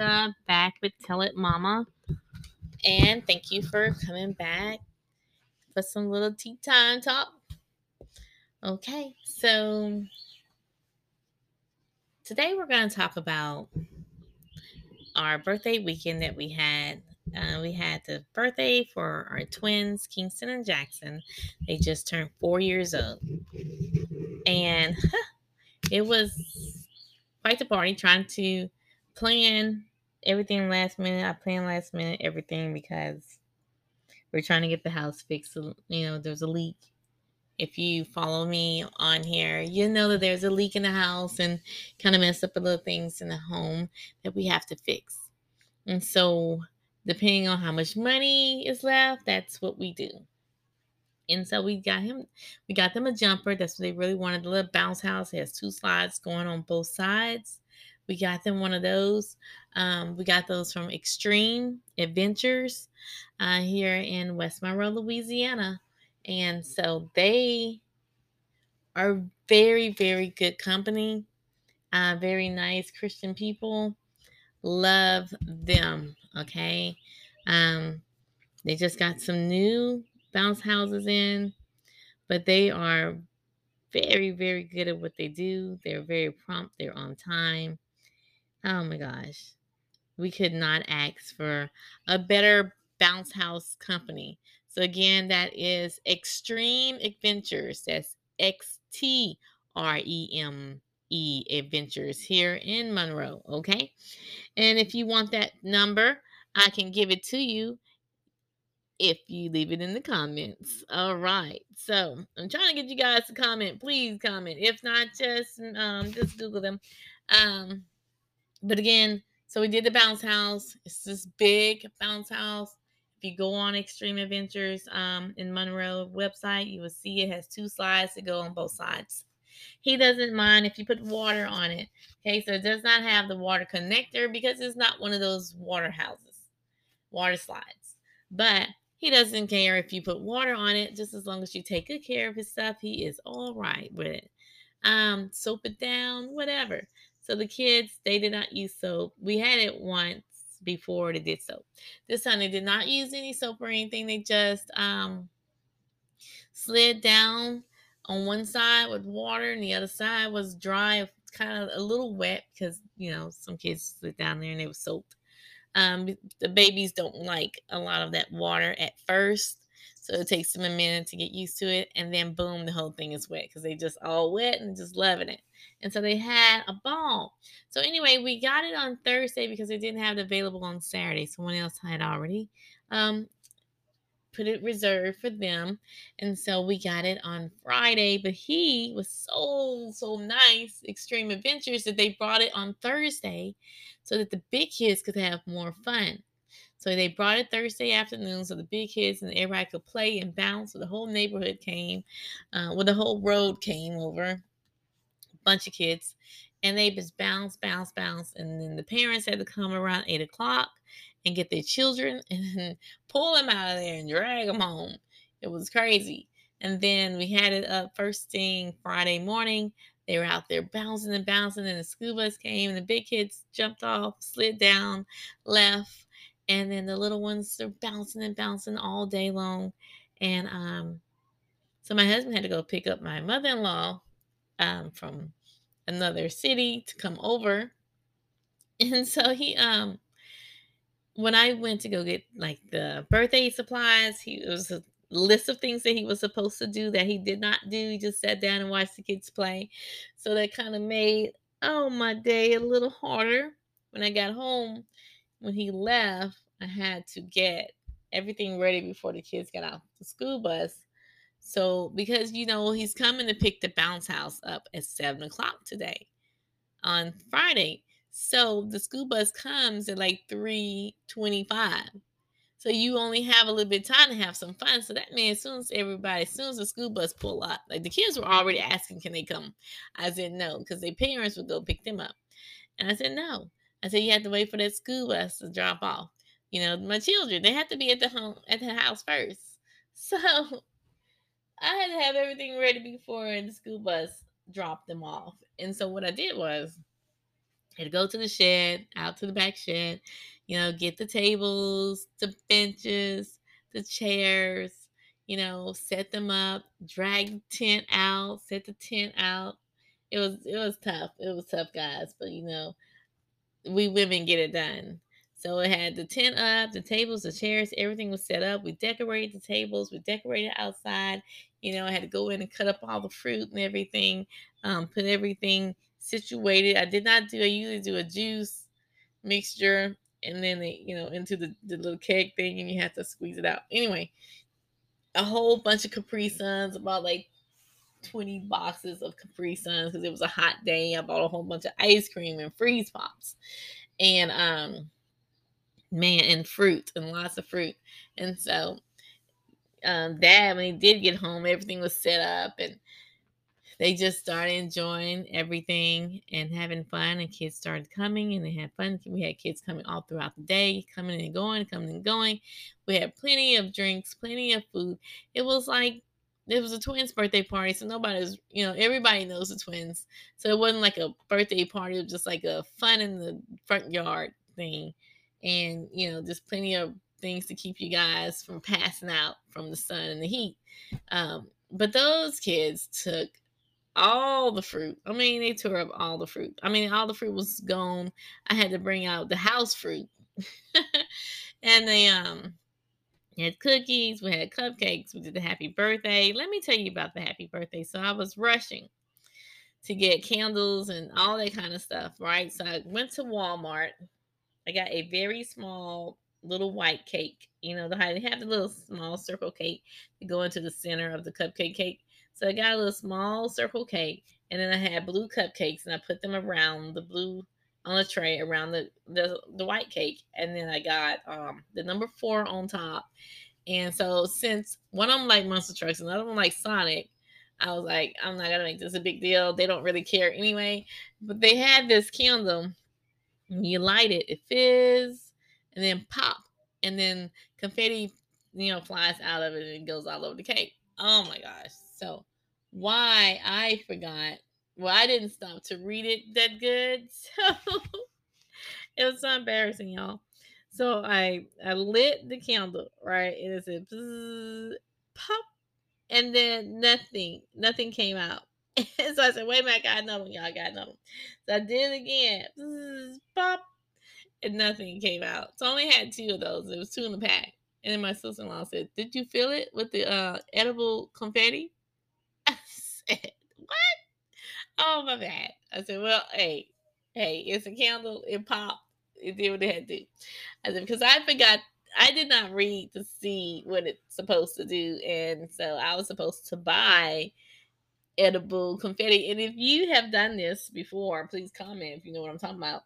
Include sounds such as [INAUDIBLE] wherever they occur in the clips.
Back with Tell It Mama. And thank you for coming back for some little tea time talk. Okay, so today we're going to talk about our birthday weekend that we had. Uh, we had the birthday for our twins, Kingston and Jackson. They just turned four years old. And it was quite the party trying to plan everything last minute. I plan last minute everything because we're trying to get the house fixed. You know, there's a leak. If you follow me on here, you know that there's a leak in the house and kind of mess up a little things in the home that we have to fix. And so, depending on how much money is left, that's what we do. And so we got him, we got them a jumper. That's what they really wanted. The little bounce house it has two slides going on both sides. We got them one of those. Um, we got those from Xtreme Adventures uh, here in West Monroe, Louisiana. And so they are very, very good company. Uh, very nice Christian people. Love them. Okay. Um, they just got some new bounce houses in, but they are very, very good at what they do. They're very prompt, they're on time. Oh my gosh. We could not ask for a better bounce house company. So again, that is Xtreme Adventures. That's X T R E M E Adventures here in Monroe. Okay. And if you want that number, I can give it to you if you leave it in the comments. All right. So I'm trying to get you guys to comment. Please comment. If not, just um just Google them. Um, but again, so we did the bounce house. It's this big bounce house. If you go on Xtreme Adventures um in Monroe website, you will see it has two slides to go on both sides. He doesn't mind if you put water on it. Okay, so it does not have the water connector because it's not one of those water houses, water slides. But he doesn't care if you put water on it, just as long as you take good care of his stuff. He is all right with it. Um, soap it down, whatever. So the kids, they did not use soap. We had it once before they did soap. This time they did not use any soap or anything. They just um slid down on one side with water and the other side was dry, kind of a little wet because you know some kids slid down there and they were soaked. Um, the babies don't like a lot of that water at first. So it takes them a minute to get used to it. And then boom, the whole thing is wet because they just all wet and just loving it. And so they had a ball. So anyway, we got it on Thursday because they didn't have it available on Saturday. Someone else had already um, put it reserved for them. And so we got it on Friday. But he was so, so nice, Xtreme Adventures, that they brought it on Thursday so that the big kids could have more fun. So they brought it Thursday afternoon so the big kids and everybody could play and bounce. So the whole neighborhood came, uh, well, the whole road came over, a bunch of kids, and they just bounce, bounce, bounce. And then the parents had to come around eight o'clock and get their children [LAUGHS] and pull them out of there and drag them home. It was crazy. And then we had it up first thing Friday morning. They were out there bouncing and bouncing, and the school bus came, and the big kids jumped off, slid down, left, and then the little ones are bouncing and bouncing all day long. And um, so my husband had to go pick up my mother-in-law um, from another city to come over, [LAUGHS] and so he um when I went to go get like the birthday supplies, he was a list of things that he was supposed to do that he did not do. He just sat down and watched the kids play. So that kind of made oh my day a little harder. When I got home, when he left, I had to get everything ready before the kids got off the school bus. So because you know he's coming to pick the bounce house up at seven o'clock today on Friday. So the school bus comes at like 325. So you only have a little bit of time to have some fun. So that means as soon as everybody, as soon as the school bus pull up, like the kids were already asking, can they come? I said no, because their parents would go pick them up. And I said no. I said you have to wait for that school bus to drop off. You know, my children, they have to be at the home at the house first. [LAUGHS] So I had to have everything ready before the school bus dropped them off. And so what I did was Had to go to the shed, out to the back shed, you know, get the tables, the benches, the chairs, you know, set them up, drag the tent out, set the tent out. It was it was tough. It was tough, guys, but you know, we women get it done. So it had the tent up, the tables, the chairs, everything was set up. We decorated the tables, we decorated outside. You know, I had to go in and cut up all the fruit and everything, um, put everything situated. I did not do, I usually do a juice mixture and then, it, you know, into the, the little keg thing and you have to squeeze it out. Anyway, a whole bunch of Capri Suns, about like 20 boxes of Capri Suns because it was a hot day. I bought a whole bunch of ice cream and freeze pops. And um man, and fruit and lots of fruit. And so um dad when he did get home, everything was set up and they just started enjoying everything and having fun and kids started coming and they had fun we had kids coming all throughout the day coming and going coming and going we had plenty of drinks plenty of food it was like it was a twins birthday party so nobody was you know everybody knows the twins so it wasn't like a birthday party it was just like a fun in the front yard thing and you know just plenty of things to keep you guys from passing out from the sun and the heat um, but those kids took all the fruit. I mean, they tore up all the fruit. I mean, all the fruit was gone. I had to bring out the house fruit. [LAUGHS] and they um had cookies, we had cupcakes, we did the happy birthday. Let me tell you about the happy birthday. So I was rushing to get candles and all that kind of stuff, right? So I went to Walmart. I got a very small little white cake. You know, they have the little small circle cake to go into the center of the cupcake cake. So I got a little small circle cake, and then I had blue cupcakes, and I put them around the blue on a tray around the, the the white cake, and then I got um the number four on top. And so since one of them like monster trucks, and the one like Sonic, I was like, I'm not gonna make this a big deal. They don't really care anyway. But they had this candle. When you light it, it fizz, and then pop, and then confetti, you know, flies out of it and it goes all over the cake. Oh my gosh! So why I forgot. Well, I didn't stop to read it that good. [LAUGHS] So it was so embarrassing, y'all. So I I lit the candle, right? And it said pop. And then nothing, nothing came out. And [LAUGHS] so I said, wait a minute, I got another one, y'all. I got another one. So I did it again. Bzz, pop. And nothing came out. So I only had two of those. It was two in the pack. And then my sister in law said, Did you feel it with the uh, edible confetti? [LAUGHS] I said, What? Oh, my bad. I said, Well, hey, hey, it's a candle. It popped. It did what it had to. I said, Because I forgot, I did not read to see what it's supposed to do. And so I was supposed to buy edible confetti. And if you have done this before, please comment if you know what I'm talking about.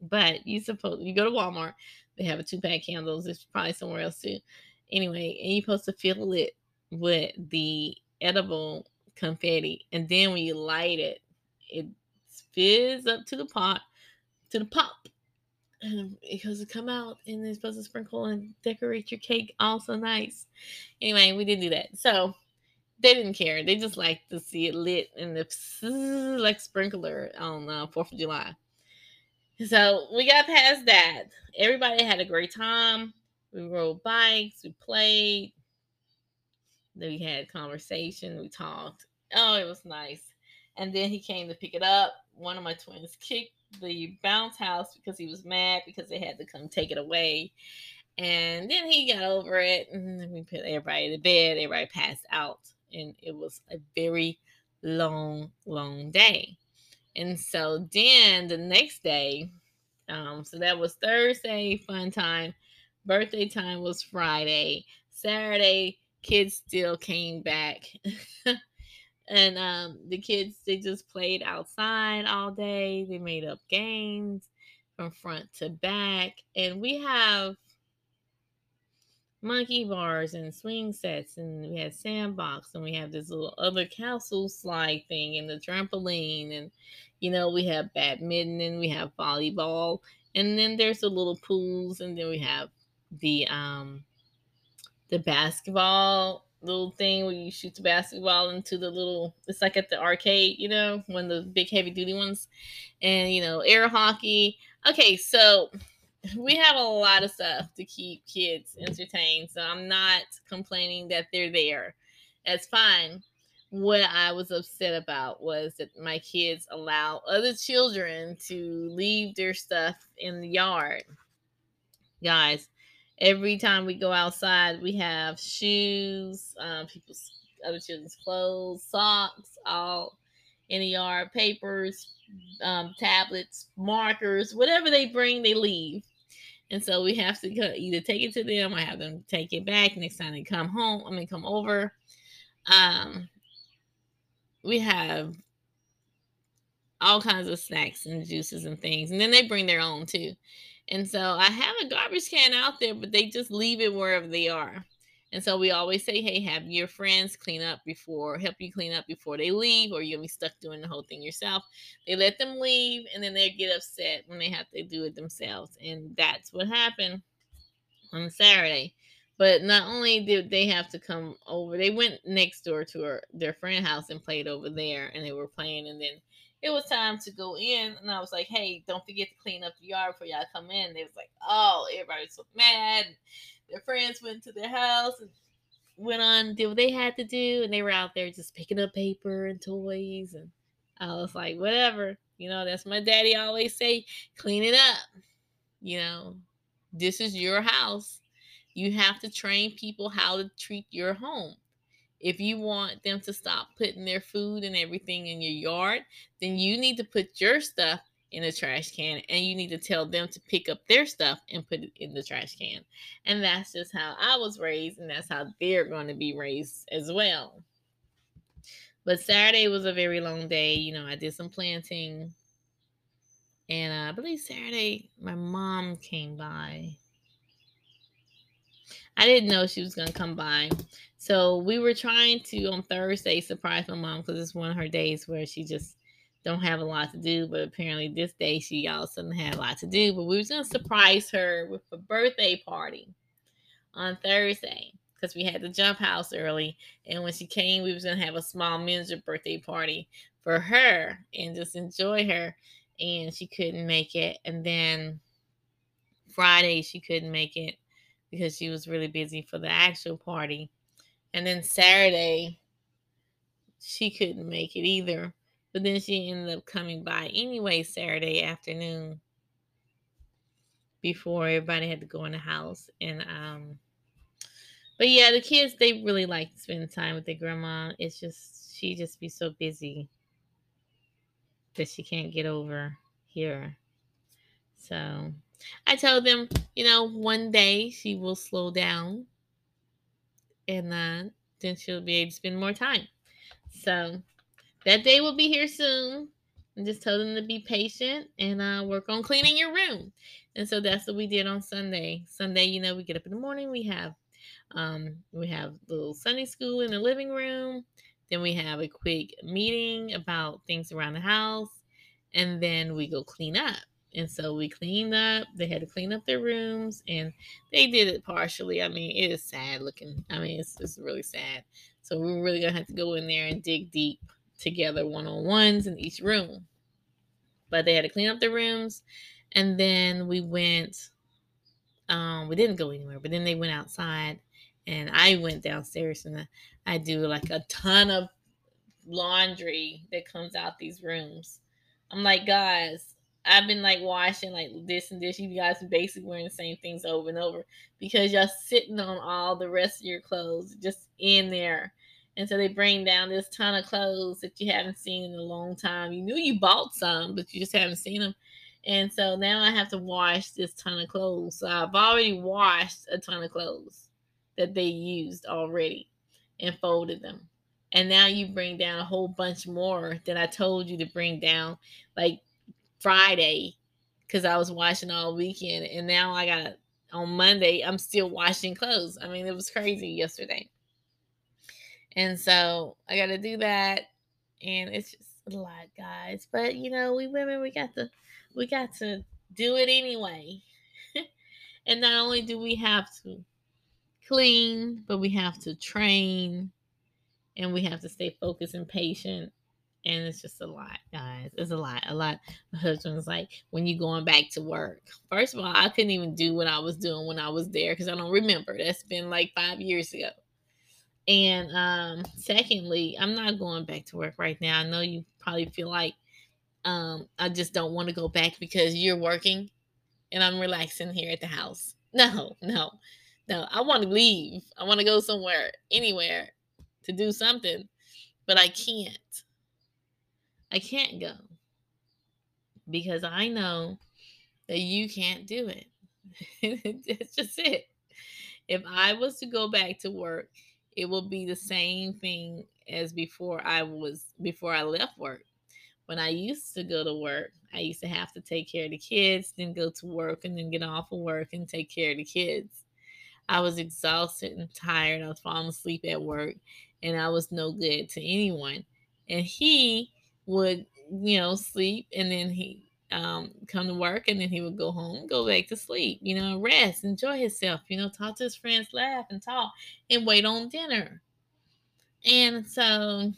But you suppose you go to Walmart, they have a two pack candles. It's probably somewhere else too. Anyway, and you're supposed to fill it with the edible confetti. And then when you light it, it fizz up to the pot, to the pop. And it because it come out and it's supposed to sprinkle and decorate your cake also nice. Anyway, we didn't do that. So they didn't care. They just liked to see it lit and the like sprinkler on uh, 4th of July. So we got past that. Everybody had a great time. We rode bikes, we played, we had conversation, we talked. Oh, it was nice. And then he came to pick it up. One of my twins kicked the bounce house because he was mad because they had to come take it away. And then he got over it. And we put everybody to bed. Everybody passed out. And it was a very long, long day. And so then the next day, um, so that was Thursday, fun time. Birthday time was Friday. Saturday, kids still came back. [LAUGHS] and um, the kids they just played outside all day. They made up games from front to back, and we have monkey bars and swing sets, and we had sandbox, and we have this little other castle slide thing, and the trampoline, and you know we have badminton, and we have volleyball, and then there's the little pools, and then we have the um the basketball little thing where you shoot the basketball into the little it's like at the arcade, you know, one of the big heavy duty ones. And you know, air hockey. Okay, so [LAUGHS] we have a lot of stuff to keep kids entertained. So I'm not complaining that they're there. That's fine. What I was upset about was that my kids allow other children to leave their stuff in the yard. Guys, every time we go outside, we have shoes, um, people's other children's clothes, socks, all in the yard, papers, um, tablets, markers, whatever they bring, they leave. And so we have to either take it to them or have them take it back next time they come home. I mean, come over. Um, we have all kinds of snacks and juices and things. And then they bring their own too. And so I have a garbage can out there, but they just leave it wherever they are. And so we always say, hey, have your friends clean up before, help you clean up before they leave, or you'll be stuck doing the whole thing yourself. They let them leave, and then they get upset when they have to do it themselves. And that's what happened on Saturday. But not only did they have to come over, they went next door to her, their friend house and played over there, and they were playing. And then it was time to go in, and I was like, "Hey, don't forget to clean up the yard before y'all come in." They was like, "Oh, everybody's so mad." Their friends went to their house and went on did what they had to do, and they were out there just picking up paper and toys, and I was like, "Whatever." You know, that's my daddy always say, "Clean it up." You know, this is your house. You have to train people how to treat your home if you want them to stop putting their food and everything in your yard, then you need to put your stuff in a trash can and you need to tell them to pick up their stuff and put it in the trash can. And that's just how I was raised, and that's how they're going to be raised as well. But Saturday was a very long day. You know, I did some planting. And uh, I believe Saturday, my mom came by. I didn't know she was to come by. So we were trying to on Thursday surprise my mom because it's one of her days where she just don't have a lot to do. But apparently this day she all of a sudden had a lot to do. But we was gonna surprise her with a birthday party on Thursday because we had the jump house early. And when she came, we was gonna have a small miniature birthday party for her and just enjoy her. And she couldn't make it. And then Friday she couldn't make it because she was really busy for the actual party. And then Saturday, she couldn't make it either. But then she ended up coming by anyway Saturday afternoon before everybody had to go in the house. And um but yeah, the kids they really like spending time with their grandma. It's just she just be so busy that she can't get over here. So I told them, you know, one day she will slow down and uh, then she'll be able to spend more time. So that day will be here soon. And just tell them to be patient and uh, work on cleaning your room. And so that's what we did on Sunday. Sunday, you know, we get up in the morning, we have um, we have little Sunday school in the living room. Then we have a quick meeting about things around the house, and then we go clean up. And so we cleaned up. They had to clean up their rooms, and they did it partially. I mean, it is sad looking. I mean, it's, it's really sad. So we're really gonna have to go in there and dig deep together, one on ones in each room. But they had to clean up their rooms, and then we went. Um, we didn't go anywhere, but then they went outside, and I went downstairs, and I do like a ton of laundry that comes out these rooms. I'm like, guys, I've been like washing like this and this. You guys are basically wearing the same things over and over because you're sitting on all the rest of your clothes just in there. And so they bring down this ton of clothes that you haven't seen in a long time. You knew you bought some, but you just haven't seen them. And so now I have to wash this ton of clothes. So I've already washed a ton of clothes that they used already and folded them. And now you bring down a whole bunch more that I told you to bring down. Like Friday because I was washing all weekend, and now I got on Monday. I'm still washing clothes. I mean, it was crazy yesterday, and so I got to do that, and it's just a lot, guys. But you know, we women, we got to, we got to do it anyway. [LAUGHS] and not only do we have to clean, but we have to train and we have to stay focused and patient. And it's just a lot, guys. It's a lot. A lot. My husband's like, when you going back to work. First of all, I couldn't even do what I was doing when I was there because I don't remember. That's been like five years ago. And um, secondly, I'm not going back to work right now. I know you probably feel like um, I just don't want to go back because you're working and I'm relaxing here at the house. [LAUGHS] No, no, no. I want to leave. I want to go somewhere, anywhere to do something, but I can't. I can't go because I know that you can't do it. [LAUGHS] That's just it. If I was to go back to work, it will be the same thing as before I was before I left work. When I used to go to work, I used to have to take care of the kids, then go to work and then get off of work and take care of the kids. I was exhausted and tired. I was falling asleep at work and I was no good to anyone. And he would, you know, sleep and then he um come to work and then he would go home, go back to sleep, you know, rest, enjoy himself, you know, talk to his friends, laugh and talk and wait on dinner. And so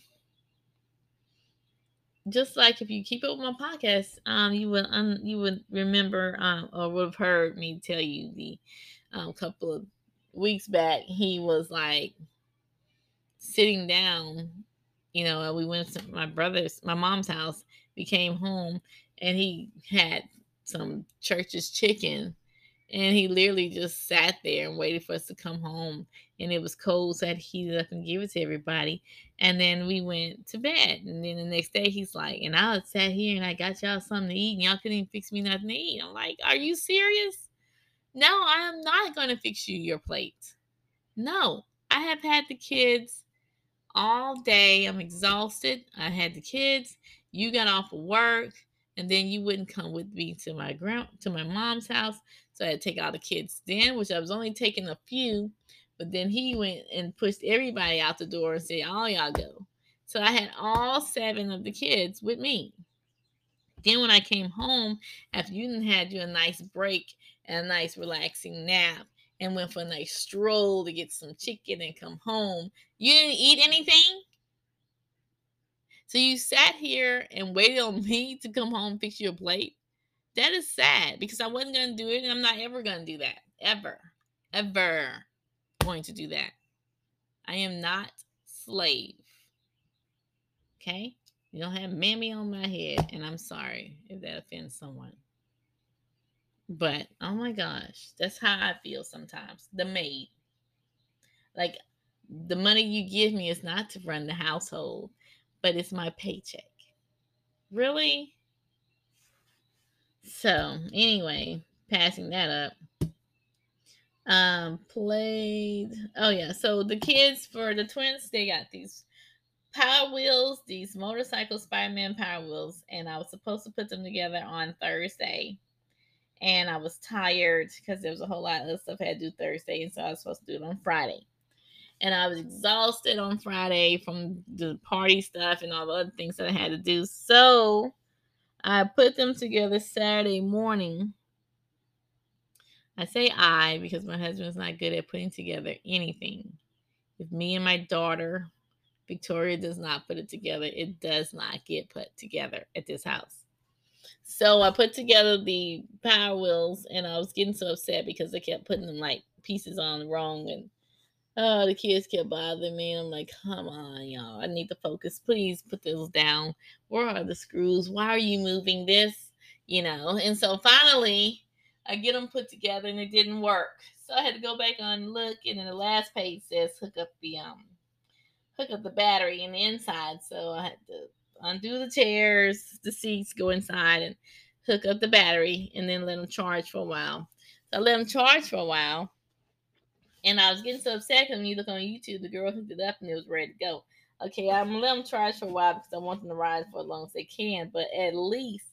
just like if you keep up with my podcast, um, you would un- you would remember um, or would have heard me tell you the um, couple of weeks back. He was like sitting down, you know, we went to my brother's, my mom's house. We came home, and he had some church's chicken, and he literally just sat there and waited for us to come home. And it was cold, so I had to heat it up and give it to everybody. And then we went to bed. And then the next day, he's like, and I sat here and I got y'all something to eat, and y'all couldn't even fix me nothing to eat. I'm like, are you serious? No, I am not going to fix you your plate. No, I have had the kids all day. I'm exhausted. I had the kids. You got off of work, and then you wouldn't come with me to my grand to my mom's house. So I had to take all the kids then, which I was only taking a few but then he went and pushed everybody out the door and said, All y'all go. So I had all seven of the kids with me. Then when I came home, after you had you a nice break and a nice relaxing nap, and went for a nice stroll to get some chicken and come home, you didn't eat anything? So you sat here and waited on [LAUGHS] me to come home and fix your plate? That is sad because I wasn't going to do it and I'm not ever going to do that. Ever. Ever going to do that. I am not slave. Okay? You don't have mammy on my head, and I'm sorry if that offends someone. But oh my gosh, that's how I feel sometimes. The maid. Like the money you give me is not to run the household, but it's my paycheck. Really? So, anyway, passing that up um played oh yeah so the kids for the twins they got these power wheels these motorcycle spider-man power wheels and i was supposed to put them together on thursday and i was tired because there was a whole lot of stuff i had to do thursday and so i was supposed to do it on friday and i was exhausted on friday from the party stuff and all the other things that i had to do so i put them together saturday morning I say I because my husband's not good at putting together anything. If me and my daughter, Victoria, does not put it together, it does not get put together at this house. So I put together the power wheels and I was getting so upset because I kept putting them like pieces on wrong and oh the kids kept bothering me. I'm like, come on, y'all. I need to focus. Please put those down. Where are the screws? Why are you moving this? You know, and so finally I get them put together and it didn't work. So I had to go back on and look, and then the last page says hook up the um hook up the battery in the inside. So I had to undo the chairs, the seats, go inside and hook up the battery, and then let them charge for a while. So I let them charge for a while, and I was getting so upset because when you look on YouTube, the girl hooked it up and it was ready to go. Okay, I'm gonna let them charge for a while because I want them to ride for as long as they can, but at least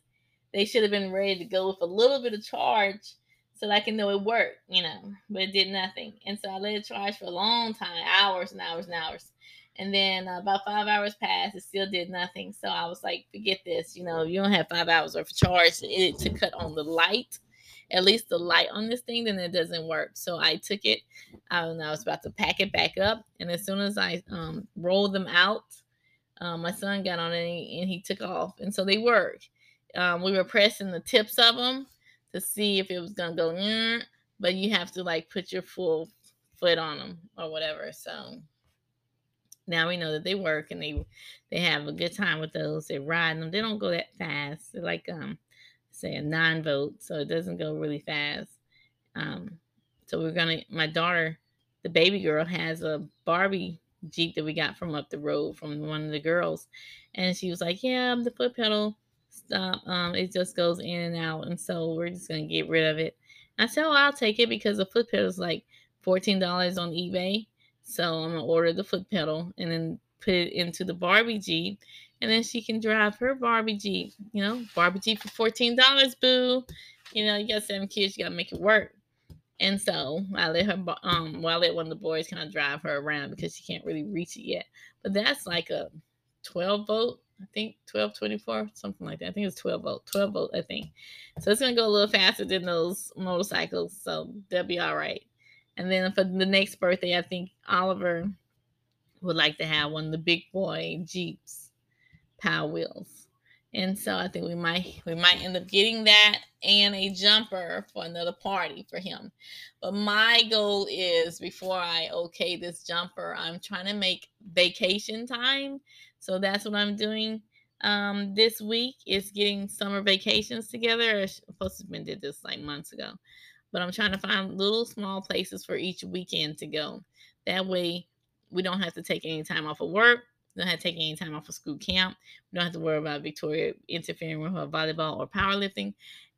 they should have been ready to go with a little bit of charge so that I can know it worked, you know, but it did nothing. And so I let it charge for a long time, hours and hours and hours. And then uh, about five hours passed, it still did nothing. So I was like, forget this, you know, you don't have five hours of charge it, to cut on the light. at least the light on this thing, then it doesn't work. So I took it, and I was about to pack it back up, and as soon as I um, rolled them out, um, my son got on it and he, and he, took off, and so they work. Um, we were pressing the tips of them to see if it was gonna go, mm, but you have to like put your full foot on them or whatever. So now we know that they work and they they have a good time with those. They're riding them. They don't go that fast. They're like um say a nine volt, so it doesn't go really fast. Um, so we're gonna. My daughter, the baby girl, has a Barbie Jeep that we got from up the road from one of the girls, and she was like, "Yeah, the foot pedal stop. Um, it just goes in and out, and so we're just gonna get rid of it." I said, "Oh, I'll take it because the foot pedal is like fourteen dollars on eBay." So I'm gonna order the foot pedal and then put it into the Barbie Jeep, and then she can drive her Barbie Jeep. You know, Barbie Jeep for fourteen dollars, boo. You know, you got seven kids, you gotta make it work. And so I let her, um, well, I let one of the boys kind of drive her around because she can't really reach it yet. But that's like a 12 volt, I think 12, 24, something like that. I think it's 12 volt, 12 volt, I think. So it's going to go a little faster than those motorcycles. So they'll be all right. And then for the next birthday, I think Oliver would like to have one of the big boy Jeeps, Power Wheels. And so I think we might we might end up getting that and a jumper for another party for him. But my goal is before I okay this jumper, I'm trying to make vacation time. So that's what I'm doing um this week is getting summer vacations together. I supposed to have been did this like months ago but I'm trying to find little small places for each weekend to go. That way, we don't have to take any time off of work. We don't have to take any time off of school camp. We don't have to worry about Victoria interfering with her volleyball or powerlifting,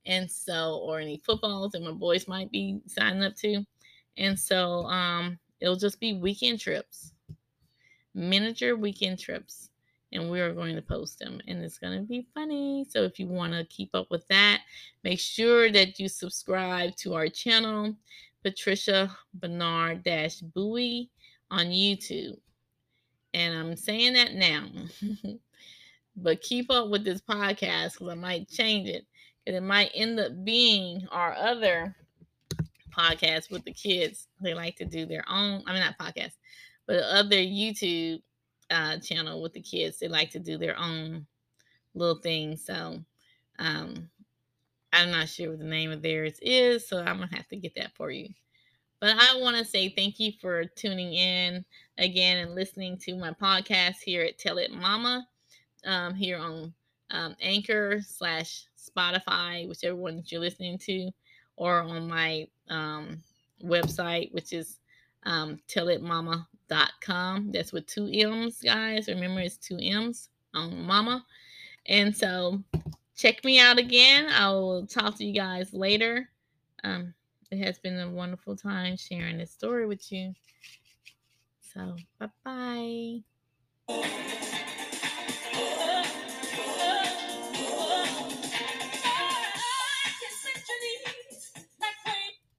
and so or any footballs that my boys might be signing up to. And so um, it'll just be weekend trips, miniature weekend trips and we are going to post them and it's going to be funny. So if you want to keep up with that make sure that you subscribe to our channel patricia bernard dash bowie on youtube. And i'm saying that now [LAUGHS] but keep up with this podcast because i might change it because it might end up being our other podcast with the kids. They like to do their own i mean not podcast but other youtube uh, channel with the kids. They like to do their own little things. So um, I'm not sure what the name of theirs is, so I'm gonna have to get that for you. But I want to say thank you for tuning in again and listening to my podcast here at Tell It Mama um, here on um, Anchor slash Spotify, whichever one that you're listening to, or on my um, website, which is um, tellitmama com. That's with two M's, guys. Remember, it's two M's on Mama. And so check me out again. I will talk to you guys later. Um, it has been a wonderful time sharing this story with you. So, bye bye.